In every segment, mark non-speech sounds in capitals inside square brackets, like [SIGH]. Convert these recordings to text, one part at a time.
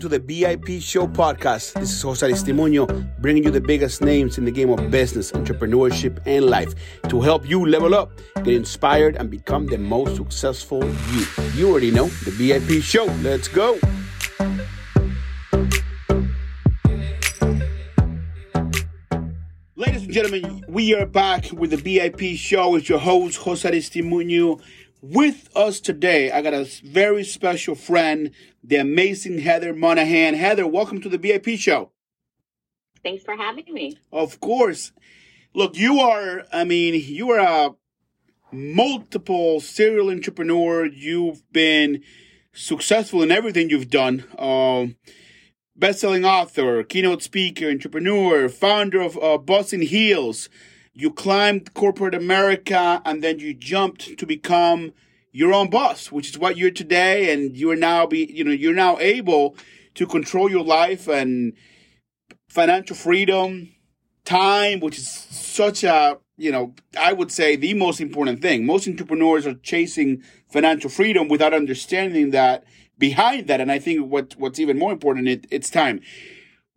to the BIP Show podcast. This is Jose Aristimuño bringing you the biggest names in the game of business, entrepreneurship, and life to help you level up, get inspired, and become the most successful you. You already know the BIP Show. Let's go. Ladies and gentlemen, we are back with the BIP Show. It's your host, Jose Aristimuño. With us today, I got a very special friend, the amazing Heather Monahan. Heather, welcome to the VIP show. Thanks for having me. Of course. Look, you are, I mean, you are a multiple serial entrepreneur. You've been successful in everything you've done. Um, best-selling author, keynote speaker, entrepreneur, founder of uh, Boss in Heels you climbed corporate America and then you jumped to become your own boss, which is what you're today. And you are now be, you know, you're now able to control your life and financial freedom, time, which is such a, you know, I would say the most important thing. Most entrepreneurs are chasing financial freedom without understanding that behind that. And I think what, what's even more important, it, it's time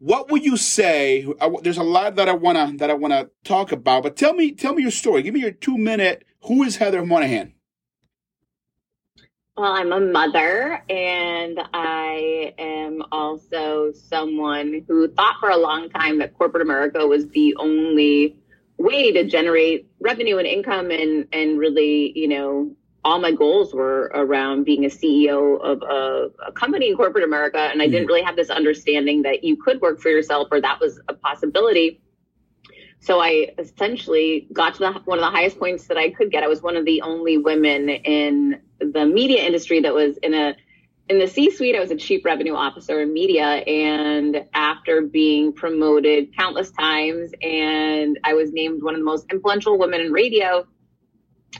what would you say? Uh, there's a lot that I wanna that I wanna talk about, but tell me tell me your story. Give me your two minute. Who is Heather Monahan? Well, I'm a mother, and I am also someone who thought for a long time that corporate America was the only way to generate revenue and income, and and really, you know, all my goals were around being a CEO of a, a, company in corporate America. And I didn't mm. really have this understanding that you could work for yourself or that was a possibility. So I essentially got to the, one of the highest points that I could get. I was one of the only women in the media industry that was in a in the C-suite. I was a chief revenue officer in media, and after being promoted countless times, and I was named one of the most influential women in radio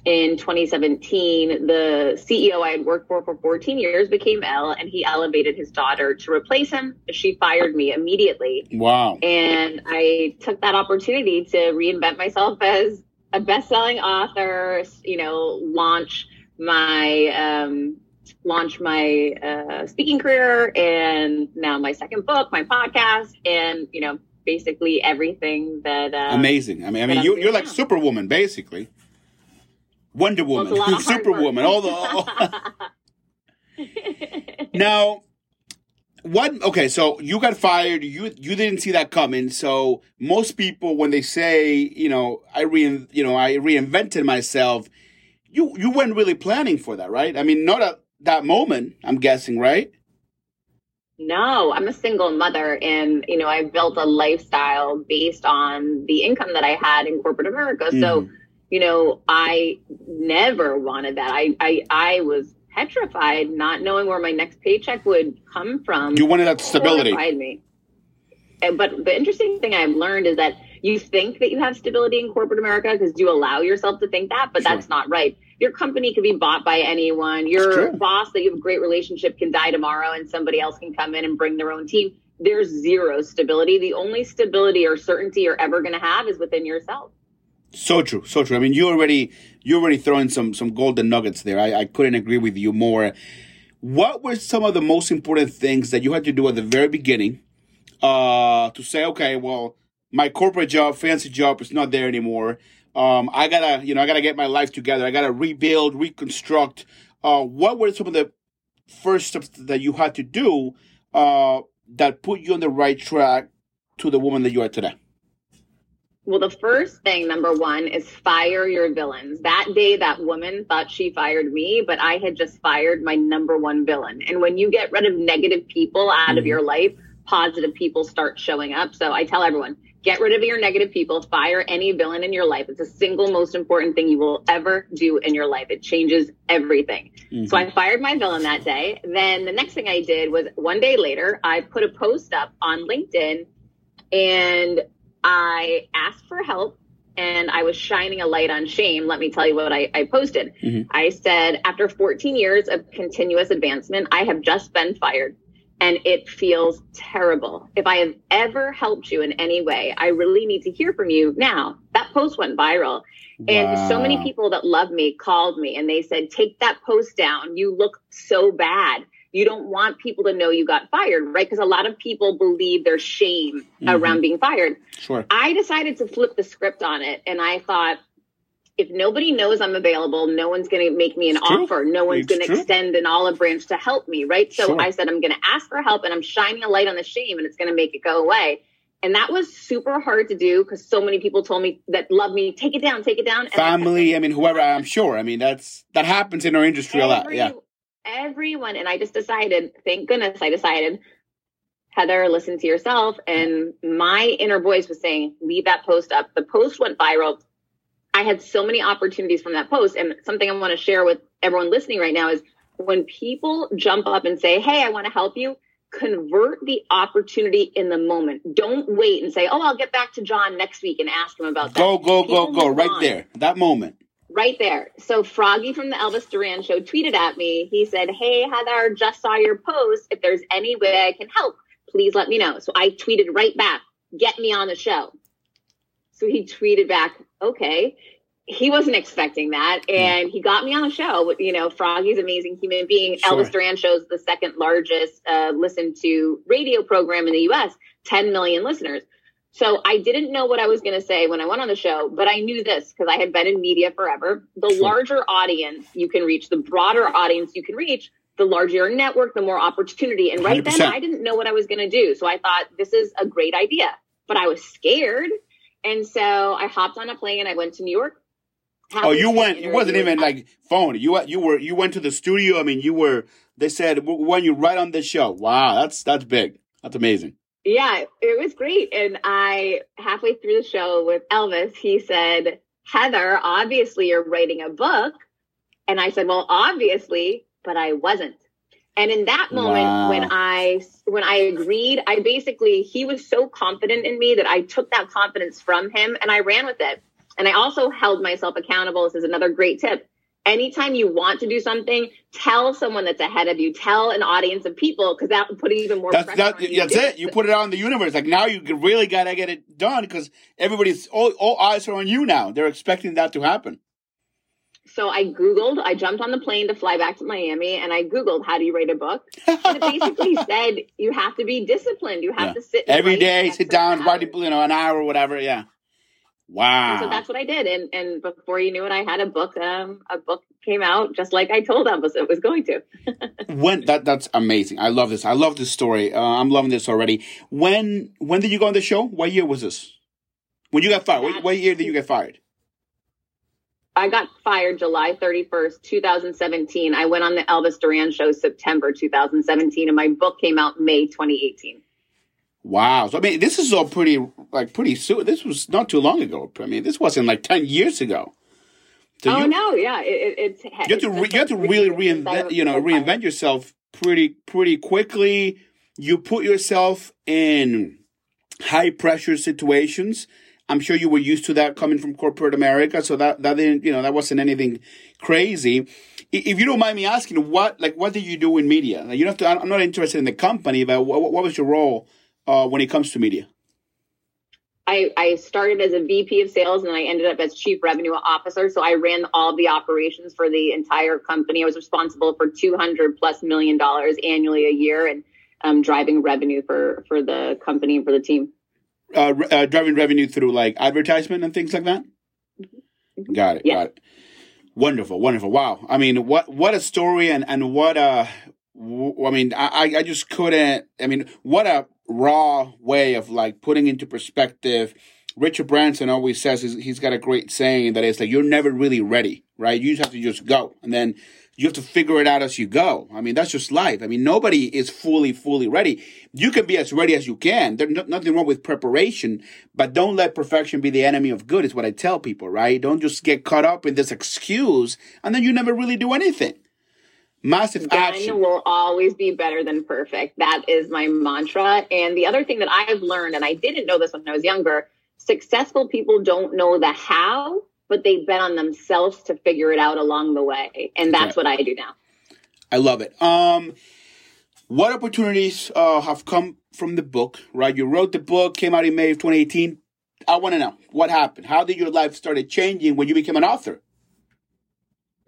in 2017, the CEO I had worked for for 14 years became ill and he elevated his daughter to replace him. She fired me immediately. Wow. And I took that opportunity to reinvent myself as a best-selling author, you know, launch my um, launch my uh, speaking career and now my second book, my podcast, and you know, basically everything that. Uh, Amazing. I mean, I mean, you, you're like Superwoman, basically. Wonder Woman, Superwoman, all the. All... [LAUGHS] [LAUGHS] now, what? Okay, so you got fired. You you didn't see that coming. So most people, when they say, you know, I re, you know, I reinvented myself, you you weren't really planning for that, right? I mean, not at that moment. I'm guessing, right? No, I'm a single mother and you know, I built a lifestyle based on the income that I had in corporate America. Mm. You know, I never wanted that. I, I, I was petrified, not knowing where my next paycheck would come from. You wanted that stability. Me. But the interesting thing I've learned is that you think that you have stability in corporate America because you allow yourself to think that, but sure. that's not right. Your company could be bought by anyone. Your boss that you have a great relationship can die tomorrow and somebody else can come in and bring their own team. There's zero stability. The only stability or certainty you're ever going to have is within yourself. So true, so true. I mean, you already you already throwing some some golden nuggets there. I, I couldn't agree with you more. What were some of the most important things that you had to do at the very beginning uh, to say, okay, well, my corporate job, fancy job, is not there anymore. Um, I gotta, you know, I gotta get my life together. I gotta rebuild, reconstruct. Uh, what were some of the first steps that you had to do uh, that put you on the right track to the woman that you are today? Well, the first thing, number one, is fire your villains. That day, that woman thought she fired me, but I had just fired my number one villain. And when you get rid of negative people out mm-hmm. of your life, positive people start showing up. So I tell everyone, get rid of your negative people, fire any villain in your life. It's the single most important thing you will ever do in your life. It changes everything. Mm-hmm. So I fired my villain that day. Then the next thing I did was one day later, I put a post up on LinkedIn and I asked for help and I was shining a light on shame. Let me tell you what I, I posted. Mm-hmm. I said, after 14 years of continuous advancement, I have just been fired and it feels terrible. If I have ever helped you in any way, I really need to hear from you now. That post went viral. Wow. And so many people that love me called me and they said, take that post down. You look so bad. You don't want people to know you got fired, right? Because a lot of people believe there's shame mm-hmm. around being fired. Sure. I decided to flip the script on it and I thought, if nobody knows I'm available, no one's going to make me an it's offer. True. No one's going to extend an olive branch to help me, right? So sure. I said, I'm going to ask for help and I'm shining a light on the shame and it's going to make it go away. And that was super hard to do because so many people told me that love me, take it down, take it down. Family, I, I mean, whoever, I'm sure. I mean, that's, that happens in our industry a lot. Yeah. Everyone. And I just decided, thank goodness I decided, Heather, listen to yourself. And my inner voice was saying, leave that post up. The post went viral. I had so many opportunities from that post. And something I want to share with everyone listening right now is when people jump up and say, Hey, I want to help you convert the opportunity in the moment. Don't wait and say, "Oh, I'll get back to John next week and ask him about that." Go, go, People go, go! Right on. there, that moment. Right there. So Froggy from the Elvis Duran show tweeted at me. He said, "Hey Heather, just saw your post. If there's any way I can help, please let me know." So I tweeted right back, "Get me on the show." So he tweeted back, "Okay." he wasn't expecting that hmm. and he got me on the show you know froggy's amazing human being sure. elvis duran shows the second largest uh, listened to radio program in the us 10 million listeners so i didn't know what i was going to say when i went on the show but i knew this because i had been in media forever the larger audience you can reach the broader audience you can reach the larger your network the more opportunity and right 100%. then i didn't know what i was going to do so i thought this is a great idea but i was scared and so I hopped on a plane. I went to New York oh, you went. It wasn't even like phone. You you were you went to the studio. I mean, you were. They said when you right on the show. Wow, that's that's big. That's amazing. Yeah, it was great. And I halfway through the show with Elvis, he said, "Heather, obviously you're writing a book," and I said, "Well, obviously, but I wasn't." And in that moment, wow. when I when I agreed, I basically he was so confident in me that I took that confidence from him and I ran with it. And I also held myself accountable. This is another great tip. Anytime you want to do something, tell someone that's ahead of you. Tell an audience of people because that will put even more that's, pressure that, on you. That's it. You put it out in the universe. Like now, you really got to get it done because everybody's all, all eyes are on you now. They're expecting that to happen. So I Googled, I jumped on the plane to fly back to Miami and I Googled how do you write a book? And it [LAUGHS] basically said you have to be disciplined. You have yeah. to sit every day, sit down, write, you know, an hour or whatever. Yeah. Wow. And so that's what I did. And and before you knew it, I had a book. Um, a book came out just like I told Elvis it was going to. [LAUGHS] when that that's amazing. I love this. I love this story. Uh, I'm loving this already. When when did you go on the show? What year was this? When you got fired? What, what year did you get fired? I got fired July 31st, 2017. I went on the Elvis Duran show September 2017, and my book came out May 2018. Wow. So I mean, this is all pretty like pretty soon. This was not too long ago. I mean, this wasn't like ten years ago. So oh you, no, yeah, it, it's you have to re, you have to really reinvent you know reinvent yourself pretty pretty quickly. You put yourself in high pressure situations. I'm sure you were used to that coming from corporate America, so that that didn't you know that wasn't anything crazy. If you don't mind me asking, what like what did you do in media? You don't have to. I'm not interested in the company, but what, what was your role? Uh, when it comes to media? I, I started as a VP of sales and I ended up as chief revenue officer. So I ran all the operations for the entire company. I was responsible for 200 plus million dollars annually a year and um, driving revenue for, for the company and for the team. Uh, uh, driving revenue through like advertisement and things like that. Mm-hmm. Got it. Yeah. Got it. Wonderful, wonderful. Wow. I mean, what what a story and and what a I mean, I I just couldn't. I mean, what a raw way of like putting into perspective. Richard Branson always says he's got a great saying that it's like you're never really ready, right? You just have to just go, and then you have to figure it out as you go. I mean, that's just life. I mean, nobody is fully, fully ready. You can be as ready as you can. There's no, nothing wrong with preparation, but don't let perfection be the enemy of good. Is what I tell people, right? Don't just get caught up in this excuse, and then you never really do anything. Massive Done action. will always be better than perfect. That is my mantra. And the other thing that I've learned, and I didn't know this when I was younger, successful people don't know the how, but they bet on themselves to figure it out along the way. And that's okay. what I do now. I love it. Um, what opportunities uh, have come from the book, right? You wrote the book, came out in May of 2018. I want to know what happened. How did your life started changing when you became an author?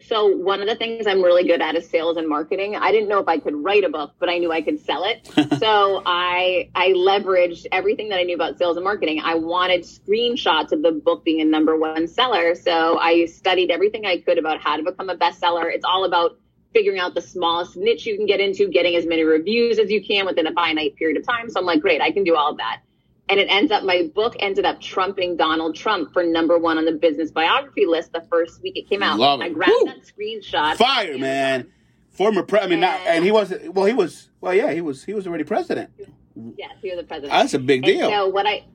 So one of the things I'm really good at is sales and marketing. I didn't know if I could write a book, but I knew I could sell it. [LAUGHS] so I I leveraged everything that I knew about sales and marketing. I wanted screenshots of the book being a number one seller. So I studied everything I could about how to become a bestseller. It's all about figuring out the smallest niche you can get into, getting as many reviews as you can within a finite period of time. So I'm like, great, I can do all of that and it ends up my book ended up trumping Donald Trump for number one on the business biography list the first week it came out. Love it. I grabbed Woo! that screenshot. Fire, man. Former pre I mean not and he was well he was well yeah, he was he was already president. Yes, he was the president. That's a big deal. And so what I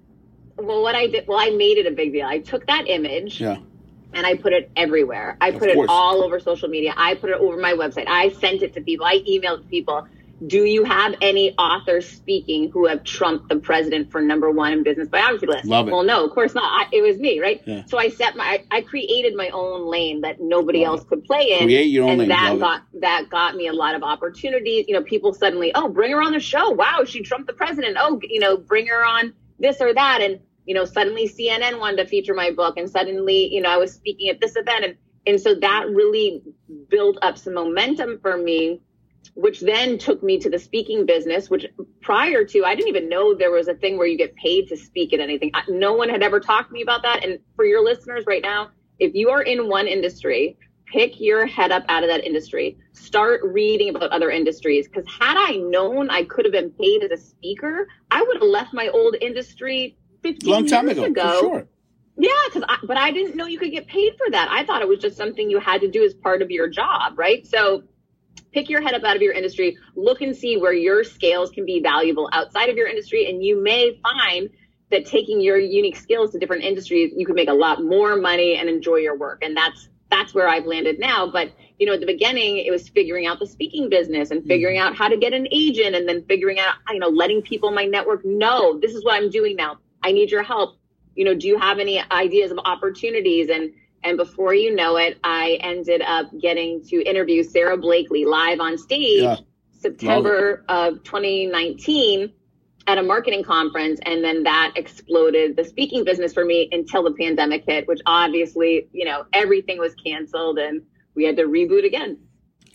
well what I did well I made it a big deal. I took that image yeah. and I put it everywhere. I Of put it all over social media. I put it over my website. I sent it to people. I emailed people. Do you have any authors speaking who have trumped the president for number one in business biography list? Love it. Well, no, of course not. I, it was me, right? Yeah. So I set my, I, I created my own lane that nobody Love else could play in. Create your own and lane. that Love it. got that got me a lot of opportunities. You know, people suddenly, oh, bring her on the show. Wow, she trumped the president. Oh, you know, bring her on this or that, and you know, suddenly CNN wanted to feature my book, and suddenly, you know, I was speaking at this event, and and so that really built up some momentum for me, which then took me to the speaking business. Which prior to, I didn't even know there was a thing where you get paid to speak at anything. No one had ever talked to me about that. And for your listeners right now, if you are in one industry, pick your head up out of that industry. Start reading about other industries. Because had I known I could have been paid as a speaker, I would have left my old industry 15 Long time years ago, for sure. yeah, because I, but I didn't know you could get paid for that. I thought it was just something you had to do as part of your job, right? So pick your head up out of your industry, look and see where your scales can be valuable outside of your industry, and you may find that taking your unique skills to different industries, you can make a lot more money and enjoy your work. And that's that's where I've landed now. But you know, at the beginning, it was figuring out the speaking business and figuring mm-hmm. out how to get an agent, and then figuring out, you know, letting people in my network know this is what I'm doing now. I need your help you know, do you have any ideas of opportunities? And and before you know it, I ended up getting to interview Sara Blakely live on stage Yeah. September of 2019 at a marketing conference. And then that exploded the speaking business for me until the pandemic hit, which obviously, you know, everything was canceled and we had to reboot again.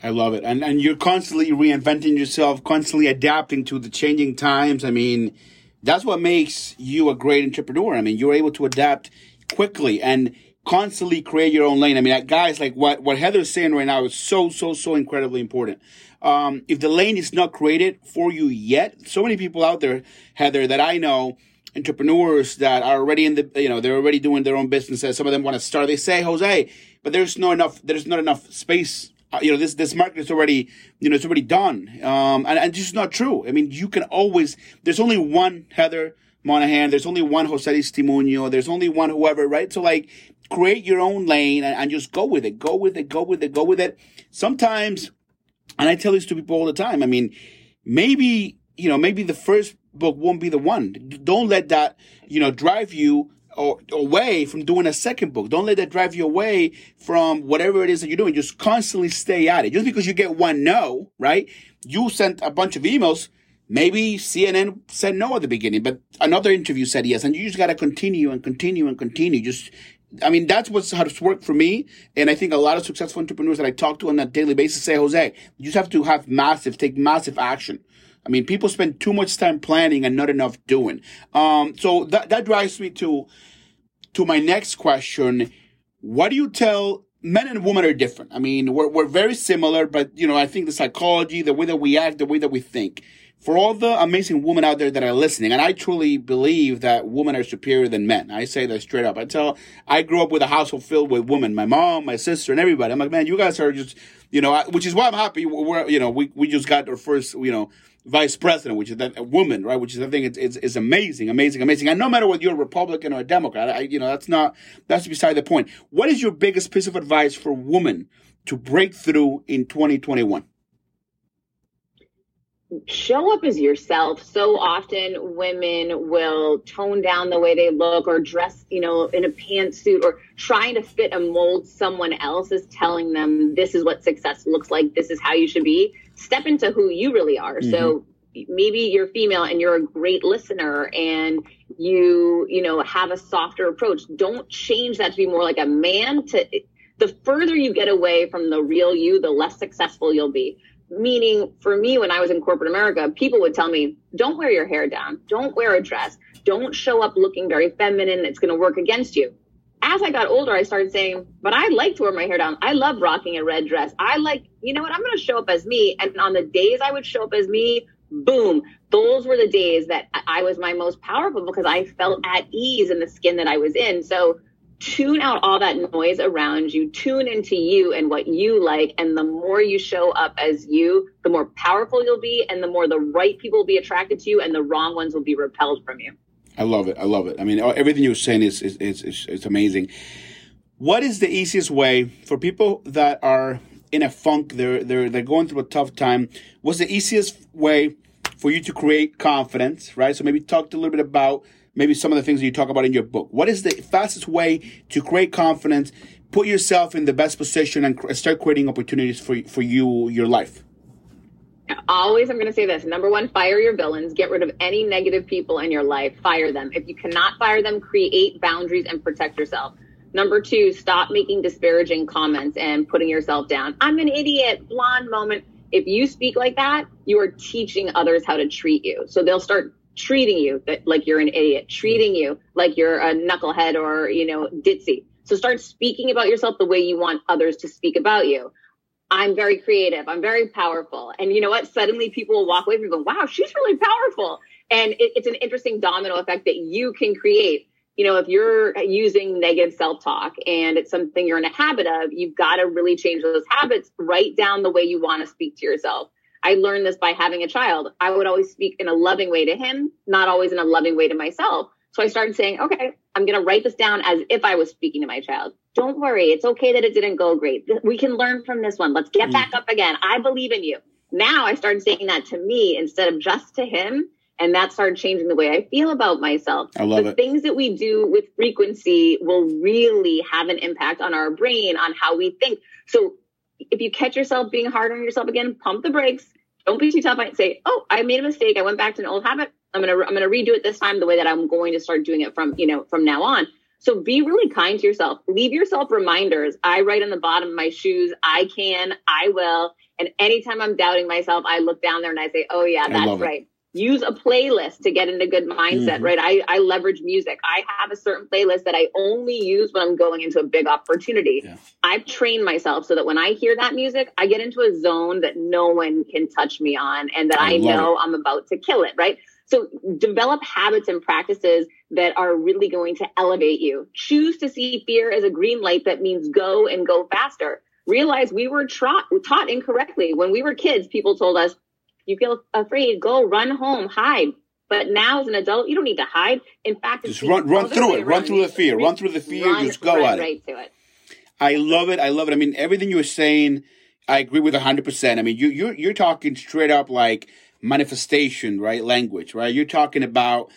I love it. And and you're constantly reinventing yourself, constantly adapting to the changing times. I mean, that's what makes you a great entrepreneur. I mean, you're able to adapt quickly and constantly create your own lane. I mean, guys, like what, what Heather's saying right now is so, so, so incredibly important. Um, if the lane is not created for you yet, so many people out there, Heather, that I know, entrepreneurs that are already in the, you know, they're already doing their own businesses. Some of them want to start. They say, Jose, but there's no enough, there's not enough space. Uh, you know, this, this market is already, you know, it's already done. Um, and, and just not true. I mean, you can always, there's only one Heather Monahan. There's only one Jose Aristimuño. There's only one whoever, right? So like, create your own lane and, and just go with it. Go with it. Go with it. Go with it. Sometimes, and I tell this to people all the time. I mean, maybe, you know, maybe the first book won't be the one. Don't let that, you know, drive you or, away from doing a second book. Don't let that drive you away from whatever it is that you're doing. Just constantly stay at it. Just because you get one no, right? You sent a bunch of emails. Maybe CNN said no at the beginning, but another interview said yes. And you just got to continue and continue and continue. Just, I mean, that's what's how it's worked for me. And I think a lot of successful entrepreneurs that I talk to on a daily basis say, Jose, you just have to have massive, take massive action. I mean, people spend too much time planning and not enough doing. Um, so that, that drives me to, to my next question. What do you tell men and women are different? I mean, we're, we're very similar, but you know, I think the psychology, the way that we act, the way that we think. For all the amazing women out there that are listening, and I truly believe that women are superior than men. I say that straight up. I tell, I grew up with a household filled with women, my mom, my sister, and everybody. I'm like, man, you guys are just, you know, I- which is why I'm happy. We're, you know, we, we just got our first, you know, vice president, which is that a woman, right? Which is I think it's, it's, it's amazing, amazing, amazing. And no matter whether you're a Republican or a Democrat, I, you know, that's not that's beside the point. What is your biggest piece of advice for women to break through in 2021? Show up as yourself. So often women will tone down the way they look or dress, you know, in a pantsuit or trying to fit a mold someone else is telling them this is what success looks like, this is how you should be. Step into who you really are. So mm-hmm. maybe you're female and you're a great listener and you, you know, have a softer approach. Don't change that to be more like a man to the further you get away from the real you, the less successful you'll be. Meaning, for me, when I was in corporate America, people would tell me, don't wear your hair down, don't wear a dress, don't show up looking very feminine, it's going to work against you. As I got older, I started saying, but I like to wear my hair down. I love rocking a red dress. I like, you know what, I'm going to show up as me. And on the days I would show up as me, boom, those were the days that I was my most powerful because I felt at ease in the skin that I was in. So tune out all that noise around you, tune into you and what you like. And the more you show up as you, the more powerful you'll be, and the more the right people will be attracted to you, and the wrong ones will be repelled from you. I love it. I love it. I mean, everything you're saying is is, is, is, is amazing. What is the easiest way for people that are in a funk? They're they're they're going through a tough time. What's the easiest way for you to create confidence? Right. So maybe talk a little bit about maybe some of the things that you talk about in your book. What is the fastest way to create confidence, put yourself in the best position, and start creating opportunities for for you, your life? Always, I'm going to say this. Number one, fire your villains. Get rid of any negative people in your life. Fire them. If you cannot fire them, create boundaries and protect yourself. Number two, stop making disparaging comments and putting yourself down. I'm an idiot, blonde moment. If you speak like that, you are teaching others how to treat you. So they'll start treating you like you're an idiot, treating you like you're a knucklehead or, you know, ditzy. So start speaking about yourself the way you want others to speak about you. I'm very creative. I'm very powerful. And you know what? Suddenly people will walk away from going, wow, she's really powerful. And it, it's an interesting domino effect that you can create. You know, if you're using negative self talk and it's something you're in a habit of, you've got to really change those habits. Write down the way you want to speak to yourself. I learned this by having a child. I would always speak in a loving way to him, not always in a loving way to myself. So I started saying, okay, I'm going to write this down as if I was speaking to my child. Don't worry. It's okay that it didn't go great. We can learn from this one. Let's get mm. back up again. I believe in you. Now I started saying that to me instead of just to him. And that started changing the way I feel about myself. I love the it. things that we do with frequency will really have an impact on our brain, on how we think. So if you catch yourself being hard on yourself again, pump the brakes don't be too tough. I'd say, oh, I made a mistake. I went back to an old habit. I'm gonna I'm gonna redo it this time the way that I'm going to start doing it from you know from now on. So be really kind to yourself. Leave yourself reminders. I write on the bottom of my shoes, I can, I will. And anytime I'm doubting myself, I look down there and I say, oh yeah, that's right use a playlist to get into good mindset, mm-hmm. right? I, I leverage music. I have a certain playlist that I only use when I'm going into a big opportunity. Yeah. I've trained myself so that when I hear that music, I get into a zone that no one can touch me on and that I, I know it. I'm about to kill it, right? So develop habits and practices that are really going to elevate you. Choose to see fear as a green light that means go and go faster. Realize we were tra- taught incorrectly. When we were kids, people told us, you feel afraid, go run home, hide. But now as an adult, you don't need to hide. In fact, just run, run through it, run through the fear, run through the fear, run, just go at right it. To it. I love it. I love it. I mean, everything you were saying, I agree with hundred percent. I mean, you you're you're talking straight up like manifestation, right? Language, right? You're talking about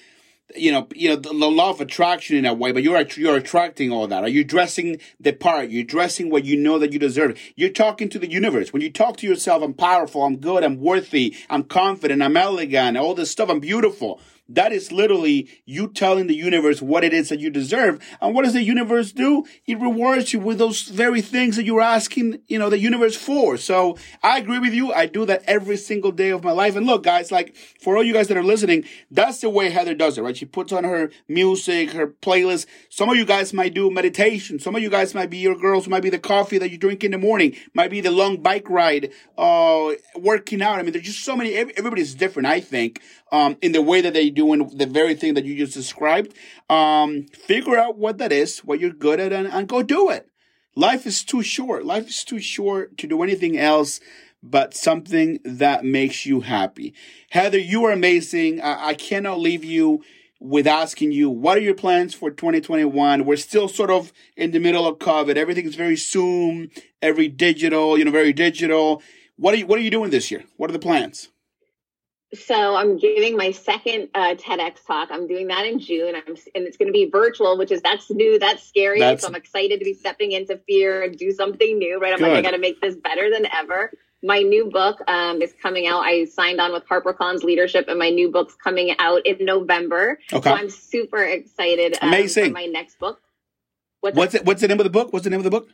you know, you know, the, law of attraction in a way, but you're you're attracting all that. Are you dressing the part? You're dressing what you know that you deserve. You're talking to the universe. When you talk to yourself, I'm powerful, I'm good, I'm worthy, I'm confident, I'm elegant, all this stuff, I'm beautiful. That is literally you telling the universe what it is that you deserve. And what does the universe do? It rewards you with those very things that you're asking, you know, the universe for. So I agree with you. I do that every single day of my life. And look, guys, like for all you guys that are listening, that's the way Heather does it, right? She puts on her music, her playlist. Some of you guys might do meditation. Some of you guys might be your girls, might be the coffee that you drink in the morning, might be the long bike ride, uh, working out. I mean, there's just so many, everybody's different, I think um, in the way that they do in the very thing that you just described. Um, figure out what that is, what you're good at, and, and go do it. Life is too short. Life is too short to do anything else but something that makes you happy. Heather, you are amazing. I, I cannot leave you with asking you, what are your plans for 2021? We're still sort of in the middle of COVID. Everything's very Zoom, every digital, you know, very digital. What are you, what are you doing this year? What are the plans? So I'm giving my second uh, TEDx talk. I'm doing that in June, I'm, and it's going to be virtual, which is that's new, that's scary. That's... So I'm excited to be stepping into fear and do something new. Right? I'm Good. like, I got to make this better than ever. My new book um, is coming out. I signed on with HarperCollins Leadership, and my new book's coming out in November. Okay. So I'm super excited. Um, Amazing. my next book. What's, what's it? What's the name of the book? What's the name of the book?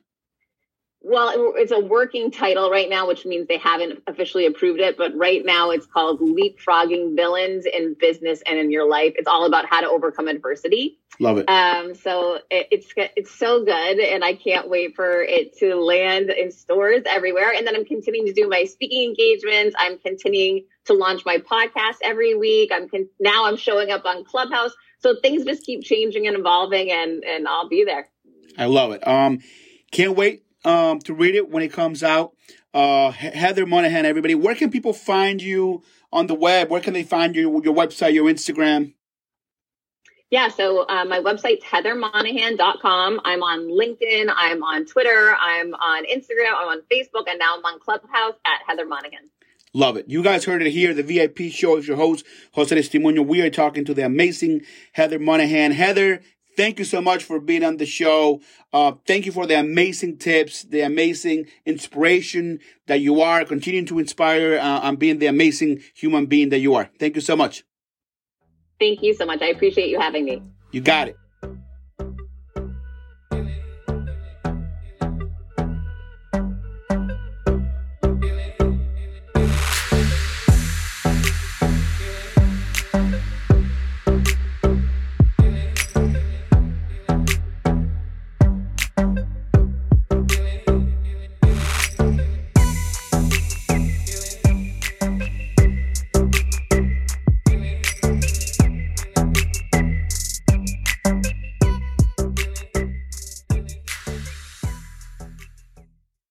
Well, it's a working title right now, which means they haven't officially approved it. But right now, it's called Leapfrogging Villains in Business and in Your Life. It's all about how to overcome adversity. Love it. Um, so it, it's it's so good, and I can't wait for it to land in stores everywhere. And then I'm continuing to do my speaking engagements. I'm continuing to launch my podcast every week. I'm con- now I'm showing up on Clubhouse. So things just keep changing and evolving, and and I'll be there. I love it. Um, can't wait um, to read it when it comes out. Uh, Heather Monahan, everybody, where can people find you on the web? Where can they find you, your website, your Instagram? Yeah, so uh, my website's heathermonahan.com. I'm on LinkedIn, I'm on Twitter, I'm on Instagram, I'm on Facebook, and now I'm on Clubhouse at Heather Monahan. Love it. You guys heard it here. The VIP show is your host, Jose Aristimuño. We are talking to the amazing Heather Monahan. Heather, Thank you so much for being on the show. Uh, thank you for the amazing tips, the amazing inspiration that you are, continuing to inspire uh, and being the amazing human being that you are. Thank you so much. Thank you so much. I appreciate you having me. You got it.